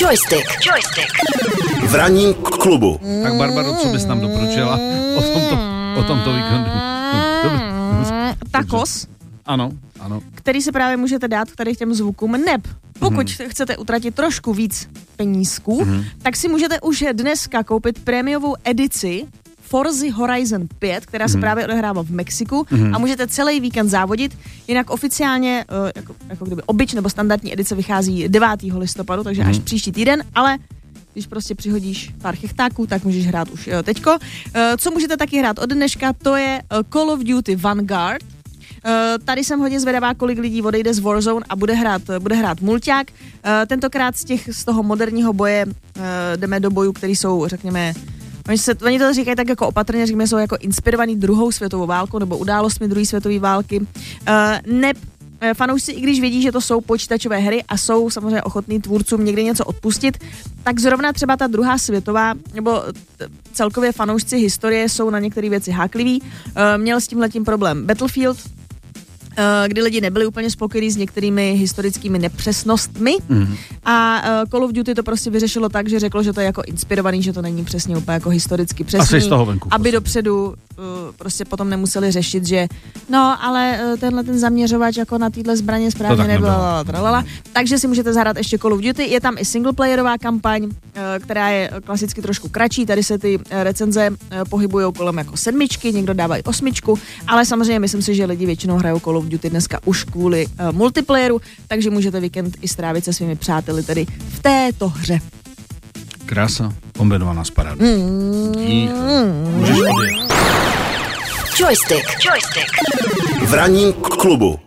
Joystick. Joystick. V ranním k- klubu. Tak Barbaro, co bys nám doporučila o tomto, o tomto víkendu? Dobře. Tacos, Ano, ano. který si právě můžete dát tady k těm zvukům neb. Pokud mm. chcete utratit trošku víc penízků, mm. tak si můžete už dneska koupit prémiovou edici Forza Horizon 5, která se právě odehrává v Mexiku a můžete celý víkend závodit. Jinak oficiálně, eh, jako, jako kdyby obyč nebo standardní edice vychází 9. listopadu, takže až příští týden, ale když prostě přihodíš pár chechtáků, tak můžeš hrát už eh, teďko. Eh, Co můžete taky hrát od dneška, to je Call of Duty Vanguard. Tady jsem hodně zvědavá, kolik lidí odejde z Warzone a bude hrát, bude hrát mulťák. Tentokrát z, těch, z toho moderního boje jdeme do bojů, který jsou, řekněme, Oni, se, oni to říkají tak jako opatrně, řekněme, jsou jako inspirovaný druhou světovou válkou nebo událostmi druhé světové války. Uh, ne, eh, fanoušci, i když vědí, že to jsou počítačové hry a jsou samozřejmě ochotní tvůrcům někdy něco odpustit, tak zrovna třeba ta druhá světová, nebo t- celkově fanoušci historie jsou na některé věci hákliví. Měl s tím letím problém Battlefield, eh, kdy lidi nebyli úplně spokojení s některými historickými nepřesnostmi mm-hmm. a eh, Call of Duty to prostě vyřešilo tak, že řeklo, že to je jako inspirovaný, že to není přesně úplně jako historicky přesný, Asi z toho venku, aby prostě. dopředu eh, prostě potom nemuseli řešit, že no, ale eh, tenhle ten zaměřovač jako na téhle zbraně správně nebyl, nebylo. tralala. takže si můžete zahrát ještě Call of Duty, je tam i singleplayerová kampaň, eh, která je klasicky trošku kratší, tady se ty eh, recenze eh, pohybují kolem jako sedmičky, někdo dává i osmičku, ale samozřejmě myslím si, že lidi většinou hrajou Call of Duty dneska už kvůli multiplayeru, takže můžete víkend i strávit se svými přáteli tedy v této hře. Krása, kombinovaná s parádou. Jícha. Můžeš odjet. Joystick. Joystick. V ranním k- klubu.